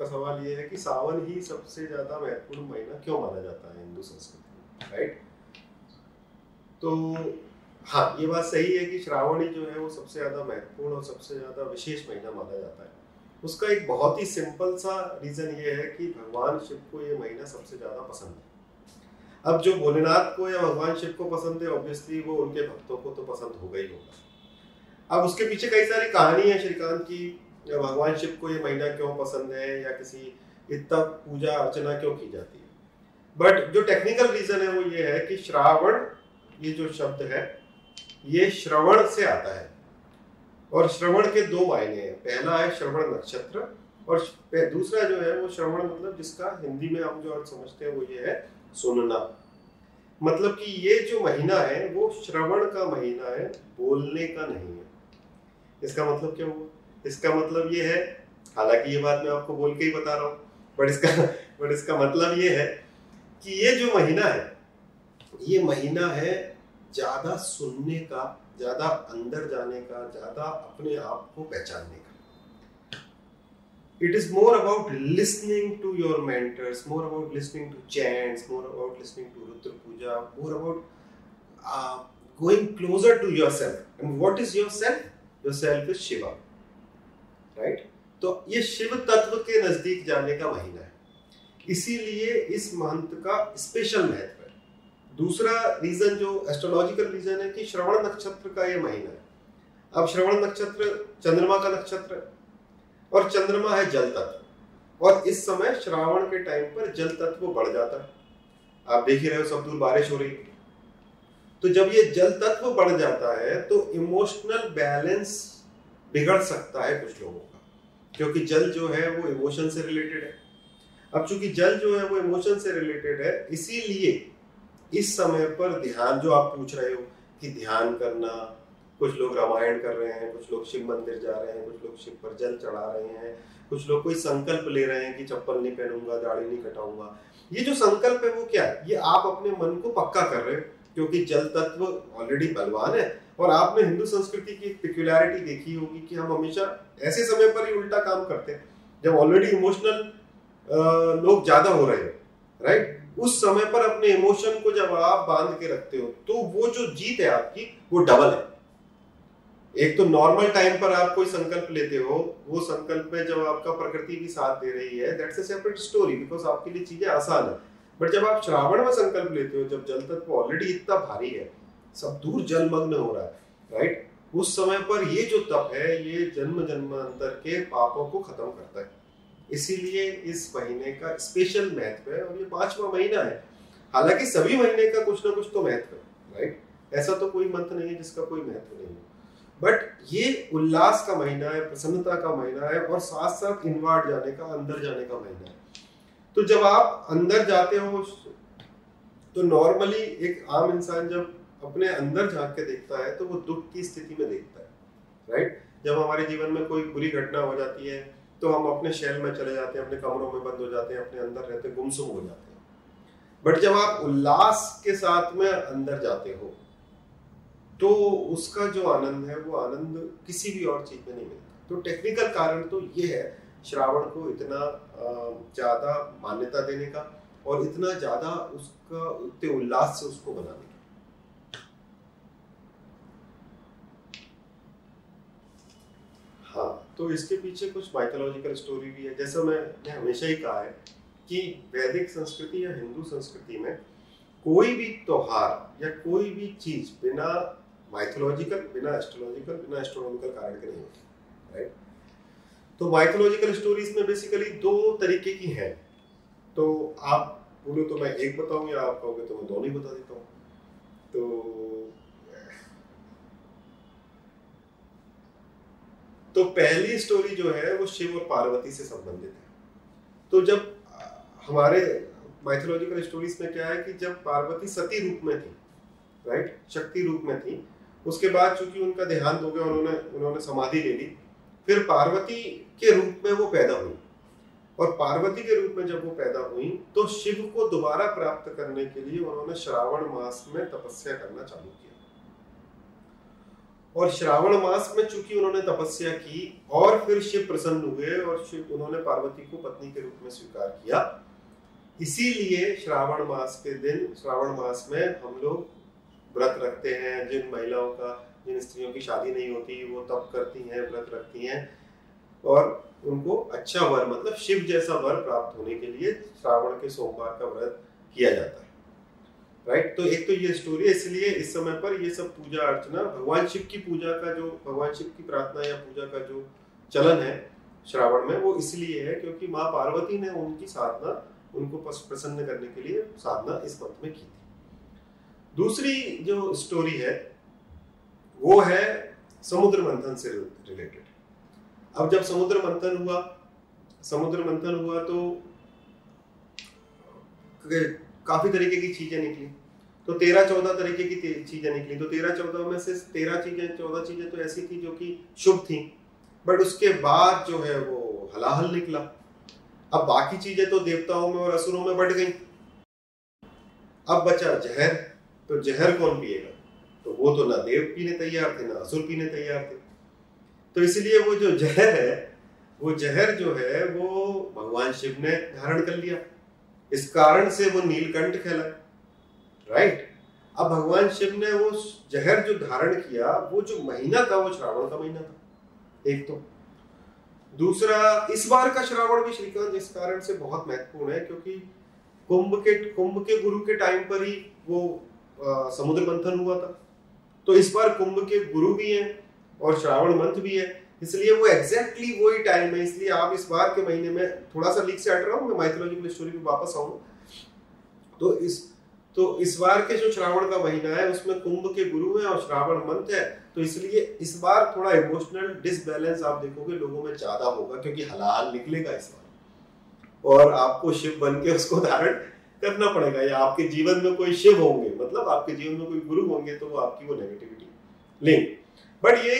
आपका सवाल ये है कि सावन ही सबसे ज़्यादा महत्वपूर्ण महीना क्यों माना जाता है हिंदू संस्कृति में राइट तो हाँ ये बात सही है कि श्रावणी जो है वो सबसे ज़्यादा महत्वपूर्ण और सबसे ज़्यादा विशेष महीना माना जाता है। उसका एक बहुत ही सिंपल सा रीजन ये है कि भगवान शिव को ये महीना सबसे ज़्यादा पसंद है। अब जो भोलेनाथ को या भगवान शिव को पसंद है ऑब्वियसली वो उनके भक्तों को तो पसंद होगा ही होगा। अब उसके पीछे कई सारी कहानी है श्रीकांत की। भगवान शिव को ये महीना क्यों पसंद है या किसी इतना पूजा अर्चना क्यों की जाती है? बट जो टेक्निकल रीजन है वो ये है कि श्रावण, ये जो शब्द है, ये श्रवण से आता है। और श्रवण के दो मायने हैं। पहला है श्रवण नक्षत्र और दूसरा जो है वो श्रवण मतलब जिसका हिंदी में हम जो अर्थ समझते हैं वो ये है सुनना। मतलब कि ये जो महीना है वो श्रवण का महीना है, बोलने का नहीं है। इसका मतलब क्या हुआ? इसका मतलब ये है, हालाँकि ये बात मैं आपको बोल के ही बता रहा हूँ बट इसका बट इसका मतलब ये है कि ये जो महीना है, ये महीना है ज़्यादा सुनने का, ज़्यादा अंदर जाने का, ज़्यादा अपने आप को पहचानने का। It is more about listening to your mentors more about listening to chants more about listening to Rudra puja more about going closer to your self and what is your self your self is Shiva right? तो ये शिव तत्व के नज़दीक जाने का महीना है। इसीलिए इस मंथ का स्पेशल महत्व है। दूसरा रीजन जो एस्ट्रोलॉजिकल रीजन है कि श्रवण नक्षत्र का ये महीना है। अब श्रवण नक्षत्र चंद्रमा का नक्षत्र है और चंद्रमा है जल तत्व। और इस समय श्रावण के टाइम पर जल तत्व बढ़ जाता है। आप देख ही रहे हो सब दूर बारिश हो रही तो जब ये जल तत्व बढ़ जाता है तो इमोशनल बैलेंस बिगड़ सकता है कुछ लोगों क्योंकि जल जो है वो इमोशन से रिलेटेड है। अब चूँकि जल जो है वो इमोशन से रिलेटेड है, इसीलिए इस समय पर ध्यान जो आप पूछ रहे हो कि ध्यान करना, कुछ लोग रामायण कर रहे हैं, कुछ लोग शिव मंदिर जा रहे हैं, कुछ लोग शिव पर जल चढ़ा रहे हैं, कुछ लोग कोई संकल्प ले रहे हैं कि चप्पल नहीं पहनूँगा, दाढ़ी नहीं कटाऊँगा। ये जो संकल्प है वो क्या है? ये आप अपने मन को पक्का कर रहे हो, क्योंकि जल तत्व ऑलरेडी बलवान है। और आपने हिंदू संस्कृति की पिक्युलरिटी देखी होगी कि हम हमेशा ऐसे समय पर ही उल्टा काम करते हैं, जब ऑलरेडी इमोशनल लोग ज़्यादा हो रहे हैं राइट उस समय पर अपने इमोशन को जब आप बाँध के रखते हो तो वो जो जीत है आपकी, वो डबल है। एक तो नॉर्मल टाइम पर आप कोई संकल्प लेते हो, वो संकल्प में जब आपका प्रकृति भी साथ दे रही है that's a separate story because आपके लिए चीज़ें आसान है। बट जब आप श्रावण में संकल्प लेते हो, जब जल तत्व ऑलरेडी इतना भारी है सब दूर जलमग्न हो रहा है राइट उस समय पर ये जो तप है, ये जन्म जन्मांतर के पापों को खत्म करता है। इसीलिए इस महीने का स्पेशल महत्व है और ये पांचवा महीना है। हालाँकि सभी महीने का कुछ ना कुछ तो महत्व है राइट ऐसा तो कोई मंत्र नहीं है जिसका कोई महत्व नहीं है। बट ये उल्लास का महीना है, प्रसन्नता का महीना है और साथ साथ इनवर्ड जाने का, अंदर जाने का महीना है। तो जब आप अंदर जाते हो तो नॉर्मली एक आम इंसान जब अपने अंदर झाँक के देखता है तो वो दुख की स्थिति में देखता है राइट जब हमारे जीवन में कोई बुरी घटना हो जाती है तो हम अपने शहर में चले जाते हैं, अपने कमरों में बंद हो जाते हैं, अपने अंदर रहते गुमसुम हो जाते हैं। बट जब आप उल्लास के साथ में अंदर जाते हो तो उसका जो आनंद है, वो आनंद किसी भी और चीज़ में नहीं मिलता। तो टेक्निकल कारण तो ये है, श्रावण को इतना ज़्यादा मान्यता देने का और इतना ज़्यादा उसका, उतने उल्लास से उसको बनाने का हाँ तो इसके पीछे कुछ माइथोलॉजिकल स्टोरी भी है। जैसा मैंने हमेशा ही कहा है कि वैदिक संस्कृति या हिंदू संस्कृति में कोई भी त्योहार या कोई भी चीज़ बिना माइथोलॉजिकल बिना एस्ट्रोलॉजिकल बिना एस्ट्रोनॉमिकल कारण के नहीं होती राइट तो माइथोलॉजिकल स्टोरीज में बेसिकली दो तरीके की हैं। तो आप बोलो तो मैं एक बताऊँ या आप कहोगे तो मैं दोनों ही बता देता हूँ। तो तो पहली स्टोरी जो है, वो शिव और पार्वती से संबंधित है। तो जब हमारे माइथोलॉजिकल स्टोरीज में क्या है कि जब पार्वती सती रूप में थी राइट शक्ति रूप में थी, उसके बाद चूँकि उनका देहांत हो गया, उन्होंने उन्होंने समाधि ले ली, फिर पार्वती के रूप में वो पैदा हुई। और पार्वती के रूप में जब वो पैदा हुई तो शिव को दोबारा प्राप्त करने के लिए उन्होंने श्रावण मास में तपस्या करना चालू किया। और श्रावण मास में चूँकि उन्होंने तपस्या की और फिर शिव प्रसन्न हुए और शिव, उन्होंने पार्वती को पत्नी के रूप में स्वीकार किया, इसीलिए श्रावण मास के दिन, श्रावण मास में हम लोग व्रत रखते हैं। जिन महिलाओं का, जिन स्त्रियों की शादी नहीं होती, वो तप करती हैं, व्रत रखती हैं और उनको अच्छा वर मतलब शिव जैसा वर प्राप्त होने के लिए श्रावण के सोमवार का व्रत किया जाता है। राइट तो एक तो ये स्टोरी है इसलिए इस समय पर ये सब पूजा अर्चना भगवान शिव की पूजा का जो भगवान शिव की प्रार्थना या पूजा का जो चलन है श्रावण में वो इसलिए है क्योंकि माँ पार्वती ने उनकी साधना उनको प्रसन्न करने के लिए साधना इस मंथ में की थी। दूसरी जो स्टोरी है वो है समुद्र मंथन से रिलेटेड अब जब समुद्र मंथन हुआ समुद्र मंथन हुआ तो काफ़ी तरीके की चीज़ें निकली। तो तेरह चौदह तरीके की चीज़ें निकली। तो तेरह चौदह में से तेरह चीज़ें, चौदह चीज़ें तो ऐसी थी जो कि शुभ थी। बट उसके बाद जो है वो हलाहल निकला। अब बाकी चीज़ें तो देवताओं में और असुरों में बढ़ गई। अब बचा जहर। तो जहर कौन पिएगा? तो वो तो ना देव पीने तैयार थे, ना असुर पीने तैयार थे। तो इसलिए वो जो जहर है, वो जहर जो है, वो भगवान शिव ने धारण कर लिया। इस कारण से वो नीलकंठ कहला राइट अब भगवान शिव ने वो जहर जो धारण किया वो जो महीना था वो श्रावण का महीना था। एक तो। दूसरा इस बार का श्रावण भी श्रीकांत इस कारण से बहुत महत्वपूर्ण है क्योंकि कुंभ के कुंभ के गुरु के टाइम पर ही वो आ, समुद्र मंथन हुआ था। तो इस बार कुंभ के गुरु भी हैं और श्रावण मंथ भी है इसलिए वो एग्जैक्टली exactly वही टाइम है। इसलिए आप इस बार के महीने में थोड़ा सा लीक से हट रहा हूँ मैं माइथोलॉजिकल स्टोरी पे वापस आऊँगा। तो इस तो इस बार के जो श्रावण का महीना है, उसमें कुंभ के गुरु है और श्रावण मंथ है तो इसलिए इस बार थोड़ा इमोशनल डिसबैलेंस आप देखोगे, लोगों में ज़्यादा होगा, क्योंकि हलाल निकलेगा इस बार। और आपको शिव बन के उसको धारण करना पड़ेगा, या आपके जीवन में कोई शिव होंगे मतलब आपके जीवन में कोई गुरु होंगे तो वो आपकी वो नेगेटिविटी लेंगे बट ये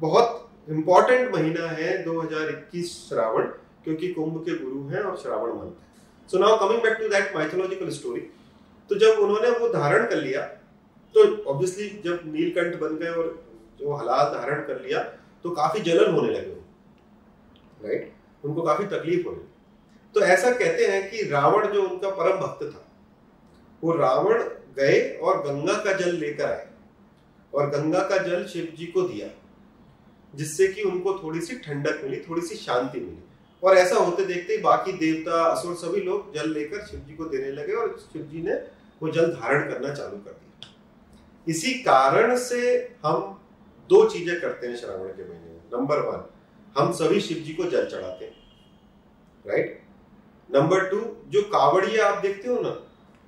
बहुत इंपॉर्टेंट महीना है 2021 श्रावण, क्योंकि कुंभ के गुरु हैं और श्रावण मंथ है। So now coming back to that mythological story तो जब उन्होंने वो धारण कर लिया तो ऑब्वियसली जब नीलकंठ बन गए और जो हलाल धारण कर लिया तो काफ़ी जलन होने लगे राइट उनको काफ़ी तकलीफ़ होने तो ऐसा कहते हैं कि रावण जो उनका परम भक्त था, वो रावण गए और गंगा का जल लेकर आए और गंगा का जल शिव जी को दिया, जिससे कि उनको थोड़ी सी ठंडक मिली, थोड़ी सी शांति मिली। और ऐसा होते देखते ही बाकी देवता, असुर सभी लोग जल लेकर शिव जी को देने लगे और शिव जी ने वो जल धारण करना चालू कर दिया। इसी कारण से हम दो चीज़ें करते हैं श्रावण के महीने में। नंबर वन हम सभी शिव जी को जल चढ़ाते हैं। राइट नंबर टू जो कावड़िया आप देखते हो ना,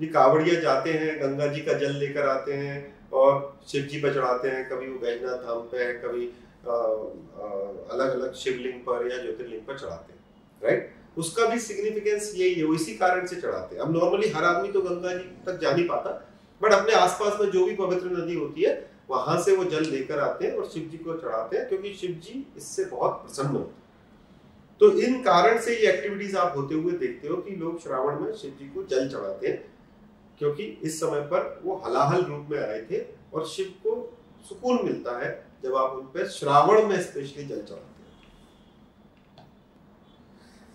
ये कावड़िया जाते हैं, गंगा जी का जल लेकर आते हैं और शिव जी पर चढ़ाते हैं। कभी वो बैजनाथ धाम पे, कभी अलग अलग शिवलिंग पर या ज्योतिर्लिंग पर चढ़ाते हैं। राइट उसका भी सिग्निफिकेंस यही है, वो इसी कारण से चढ़ाते हैं। अब नॉर्मली हर आदमी तो गंगा जी तक जा नहीं पाता बट अपने आसपास में जो भी पवित्र नदी होती है, वहाँ से वो जल लेकर आते हैं और शिव जी को चढ़ाते हैं, क्योंकि शिव जी इससे बहुत प्रसन्न होते तो इन कारण से ये एक्टिविटीज़ आप होते हुए देखते हो कि लोग श्रावण में शिव जी को जल चढ़ाते हैं, क्योंकि इस समय पर वो हलाहल रूप में आए थे और शिव को सुकून मिलता है जब आप उन पर श्रावण में स्पेशली जल चढ़ाते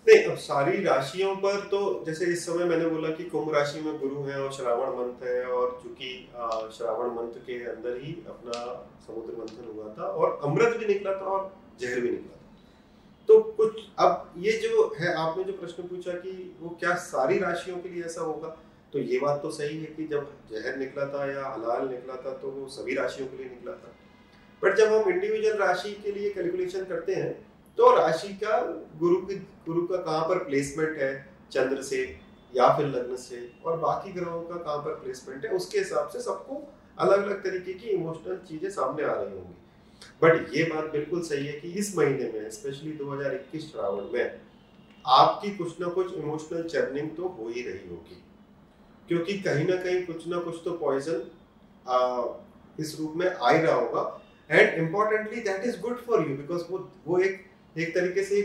नहीं, अब सारी राशियों पर तो जैसे इस समय मैंने बोला कि कुंभ राशि में गुरु है और श्रावण मंथ है और चूँकि श्रावण मंथ के अंदर ही अपना समुद्र मंथन हुआ था और अमृत भी निकला था और जहर भी निकला था। तो कुछ, अब ये जो है, आपने जो प्रश्न पूछा कि वो क्या सारी राशियों के लिए ऐसा होगा तो ये बात तो सही है कि जब जहर निकला था या हलाल निकला था तो वो सभी राशियों के लिए निकला था। बट जब हम इंडिविजुअल राशि के लिए कैलकुलेशन करते हैं तो राशि का गुरु की, गुरु का कहाँ पर प्लेसमेंट है? चंद्र से या फिर लग्न से? और बाकी ग्रहों का कहाँ पर प्लेसमेंट है? उसके हिसाब से सबको अलग अलग तरीके की इमोशनल चीज़ें सामने आ रही होंगी। बट ये बात बिल्कुल सही है कि इस महीने में स्पेशली 2021 श्रावण में, आपकी कुछ ना कुछ इमोशनल चर्निंग तो हो ही रही होगी। क्योंकि कहीं ना कहीं कुछ ना कुछ तो पॉइजन इस रूप में आ ही रहा होगा। And importantly that is good for you because वो वो एक एक तरीके से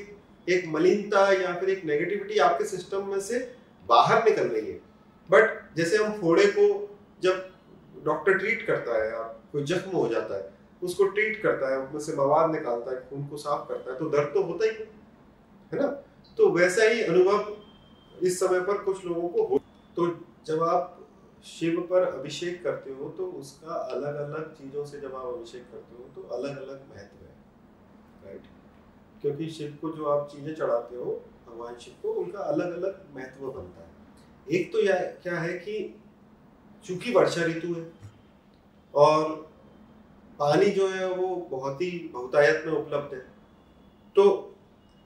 एक, मलिनता या फिर एक नेगेटिविटी आपके सिस्टम में से बाहर निकल रही है। बट जैसे हम फोड़े को जब डॉक्टर ट्रीट करता है आप कोई जख्म हो जाता है उसको ट्रीट करता है उसमें से मवाद निकालता है खून को साफ़ करता है तो दर्द तो होता ही है ना? तो वैसा ही अनुभव इस समय पर कुछ लोगों को हो तो जब आप शिव पर अभिषेक करते हो तो उसका अलग अलग चीज़ों से जब आप अभिषेक करते हो तो अलग अलग महत्व है राइट क्योंकि शिव को जो आप चीज़ें चढ़ाते हो, भगवान शिव को, उनका अलग अलग महत्व बनता है। एक तो यह क्या है कि चूँकि वर्षा ऋतु है और पानी जो है वो बहुत ही बहुतायत में उपलब्ध है तो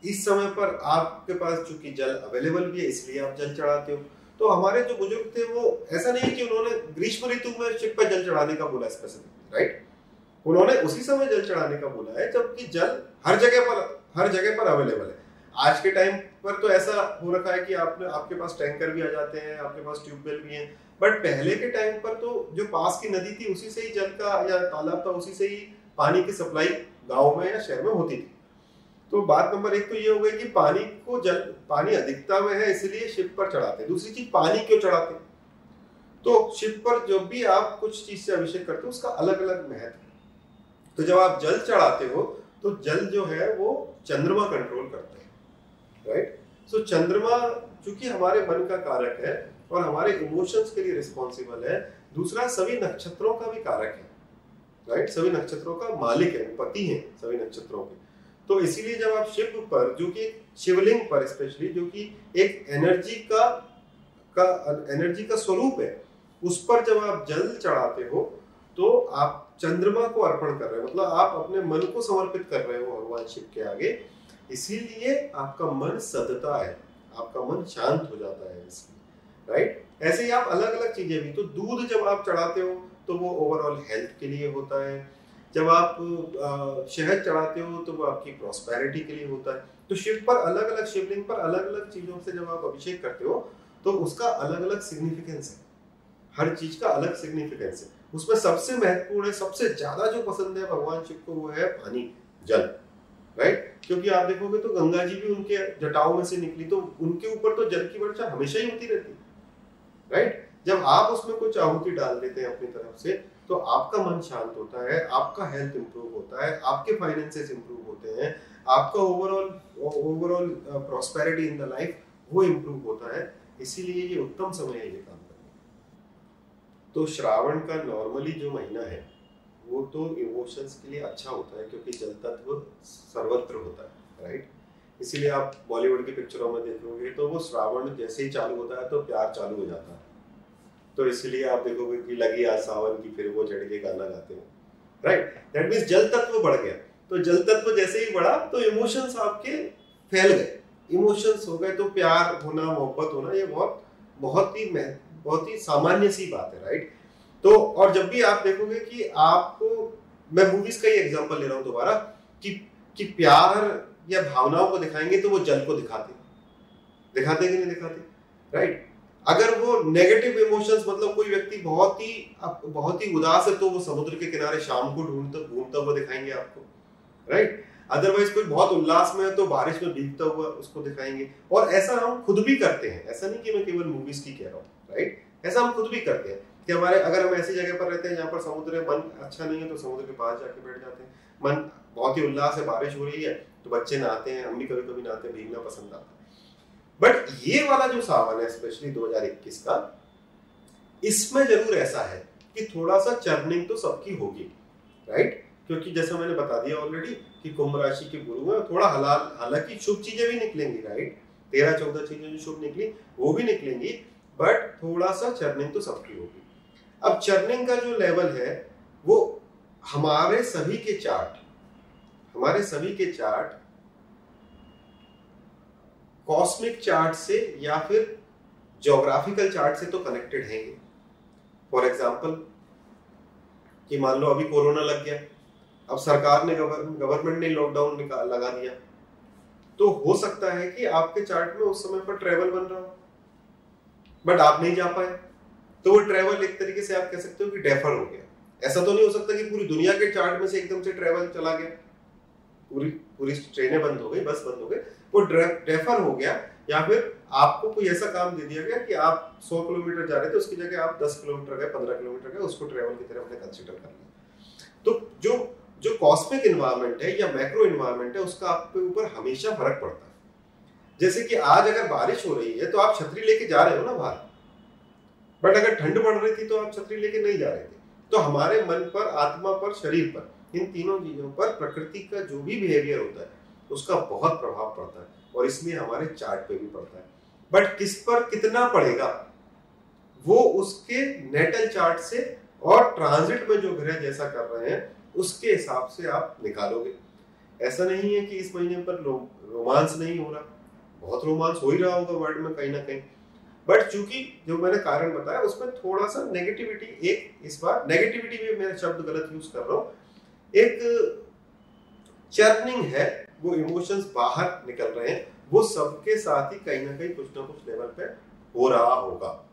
इस समय पर आपके पास चूँकि जल अवेलेबल भी है, इसलिए आप जल चढ़ाते हो। तो हमारे जो बुज़ुर्ग थे वो ऐसा नहीं है कि उन्होंने ग्रीष्म ऋतु में शिव पर जल चढ़ाने का बोला स्पेसिफिक राइट उन्होंने उसी समय जल चढ़ाने का बोला है, जबकि जल हर जगह पर हर जगह पर अवेलेबल है। आज के टाइम पर तो ऐसा हो रखा है कि आपने आपके पास टैंकर भी आ जाते हैं, आपके पास ट्यूबवेल भी हैं। बट पहले के टाइम पर तो जो पास की नदी थी, उसी से ही जल का या तालाब था, उसी से ही पानी की सप्लाई गाँव में या शहर में होती थी। तो बात नंबर एक तो ये हो गई कि पानी को जल, पानी अधिकता में है, इसलिए शिप पर चढ़ाते दूसरी चीज़, पानी क्यों चढ़ाते तो शिप पर जब भी आप कुछ चीज़ से अभिषेक करते हो, उसका अलग अलग महत्व है। तो जब आप जल चढ़ाते हो तो जल जो है वो चंद्रमा कंट्रोल करते हैं राइट सो चंद्रमा चूँकि हमारे मन का कारक है और हमारे इमोशंस के लिए रिस्पॉन्सिबल है, दूसरा सभी नक्षत्रों का भी कारक है राइट सभी नक्षत्रों का मालिक है, पति है सभी नक्षत्रों के। तो इसीलिए जब आप शिव पर, जो कि शिवलिंग पर स्पेशली जो कि एक एनर्जी का का एनर्जी का स्वरूप है, उस पर जब आप जल चढ़ाते हो तो आप चंद्रमा को अर्पण कर रहे हो। मतलब आप अपने मन को समर्पित कर रहे हो भगवान शिव के आगे। इसीलिए आपका मन सदता है। आपका मन शांत हो जाता है इसलिए राइट ऐसे ही आप अलग अलग चीज़ें भी तो दूध जब आप चढ़ाते हो तो वो ओवरऑल हेल्थ के लिए होता है। जब आप शहद चढ़ाते हो तो वो आपकी प्रॉस्पेरिटी के लिए होता है। तो शिव पर अलग अलग शिवलिंग पर अलग अलग चीज़ों से जब आप अभिषेक करते हो तो उसका अलग अलग सिग्निफिकेंस है। हर चीज़ का अलग सिग्निफिकेंस है। उसमें सबसे महत्वपूर्ण है, सबसे ज़्यादा जो पसंद है भगवान शिव को वो है पानी, जल राइट क्योंकि आप देखोगे तो गंगा जी भी उनके जटाओं में से निकली तो उनके ऊपर तो जल की वर्षा हमेशा ही होती रहती राइट जब आप उसमें कुछ आहुति डाल देते हैं अपनी तरफ़ से तो आपका मन शांत होता है, आपका हेल्थ इंप्रूव होता है, आपके फाइनेंसेस इंप्रूव होते हैं, आपका overall overall prosperity in the life वो इंप्रूव होता है। इसीलिए ये उत्तम समय है ये काम। तो श्रावण का नॉर्मली जो महीना है, वो तो इमोशंस के लिए अच्छा होता है, क्योंकि जल तत्व सर्वत्र होता है राइट इसीलिए आप बॉलीवुड की पिक्चरों में देखोगे तो वो श्रावण जैसे ही चालू होता है तो प्यार चालू हो जाता है। तो इसलिए आप देखोगे कि लगी आज सावन की फिर वो चढ़ के गाना गाते हैं राइट दैट मीन्स जल तत्व बढ़ गया। तो जल तत्व जैसे ही बढ़ा तो इमोशंस आपके फैल गए। इमोशंस हो गए तो प्यार होना, मोहब्बत होना, ये बहुत बहुत ही बहुत ही सामान्य सी बात है राइट तो और जब भी आप देखोगे कि आपको, मैं मूवीज़ का ही एग्जांपल ले रहा हूँ दोबारा, कि कि प्यार या भावनाओं को दिखाएँगे तो वो जल को दिखाते दिखाते कि नहीं दिखाते? राइट अगर वो नेगेटिव इमोशंस मतलब कोई व्यक्ति बहुत ही बहुत ही उदास है तो वो समुद्र के किनारे शाम को ढूंढता घूमता हुआ दिखाएँगे आपको। राइट अदरवाइज़ कोई बहुत उल्लास में है तो बारिश में भीगता हुआ उसको दिखाएँगे। और ऐसा हम खुद भी करते हैं। ऐसा नहीं कि मैं केवल मूवीज़ की कह रहा हूँ। राइट ऐसा हम खुद भी करते हैं कि हमारे, अगर हम ऐसी जगह पर रहते हैं जहाँ पर समुद्र मन अच्छा नहीं है तो समुद्र के पास जाके बैठ जाते हैं। मन बहुत ही उल्लास है बारिश हो रही है तो बच्चे नहाते हैं, हम भी कभी कभी नहाते हैं, भीगना पसंद आता है। बट ये वाला जो सावन है स्पेशली 2021 का, इसमें ज़रूर ऐसा है कि थोड़ा सा चर्निंग तो सबकी होगी राइट क्योंकि जैसा मैंने बता दिया ऑलरेडी कि कुंभ राशि के गुरु हैं, थोड़ा हलाल हालाँकि शुभ चीज़ें भी निकलेंगी राइट तेरह चौदह चीज़ें जो शुभ निकली, वो भी निकलेंगी बट थोड़ा सा चर्निंग तो सबकी होगी। अब चर्निंग का जो लेवल है, वो हमारे सभी के चार्ट हमारे सभी के चार्ट कॉस्मिक चार्ट से या फिर जोग्राफिकल चार्ट से तो कनेक्टेड है फॉर एग्ज़ाम्पल कि मान लो अभी कोरोना लग गया, अब सरकार ने गवर्नमेंट ने लॉकडाउन लगा दिया। तो हो सकता है कि आपके चार्ट में उस समय पर ट्रेवल बन रहा हो। बट आप नहीं जा पाए। तो वो ट्रेवल एक तरीके से आप कह सकते हो कि डेफर हो गया। ऐसा तो नहीं हो सकता कि पूरी दुनिया के चार्ट में से एकदम से ट्रेवल चला गया। पूरी पूरी ट्रेनें बंद हो गई, बस बंद हो गई। वो डेफर हो गया या फिर आपको कोई ऐसा काम दे दिया गया कि आप 100 किलोमीटर जा रहे थे, उसकी जगह आप 10 किलोमीटर गए 15 किलोमीटर गए, उसको ट्रेवल की तरह कंसिडर कर लिया। तो जो जो कॉस्मिक इन्वायरमेंट है या मैक्रो इन्वायरमेंट है, उसका आपके ऊपर हमेशा फ़र्क पड़ता है। जैसे कि आज अगर बारिश हो रही है तो आप छतरी लेके जा रहे हो ना बाहर। बट अगर ठंड पड़ रही थी तो आप छतरी लेके नहीं जा रहे थे। तो हमारे मन पर, आत्मा पर, शरीर पर, इन तीनों चीज़ों पर प्रकृति का जो भी बिहेवियर होता है, उसका बहुत प्रभाव पड़ता है और इसलिए हमारे चार्ट पे भी पड़ता है। बट किस पर कितना पड़ेगा, वो उसके नेटल चार्ट से और ट्रांजिट में जो ग्रह जैसा कर रहे हैं, उसके हिसाब से आप निकालोगे। ऐसा नहीं है कि इस महीने पर रोमांस नहीं हो रहा। बहुत रोमांस हो ही रहा होगा वर्ल्ड में कहीं ना कहीं। बट चूँकि जो मैंने कारण बताया, उसमें थोड़ा सा नेगेटिविटी एक इस बार नेगेटिविटी भी मैं शब्द गलत यूज़ कर रहा हूँ। एक चर्निंग है, वो इमोशंस बाहर निकल रहे हैं, वो सबके साथ ही कहीं ना कहीं कुछ ना कुछ लेवल पे हो रहा होगा।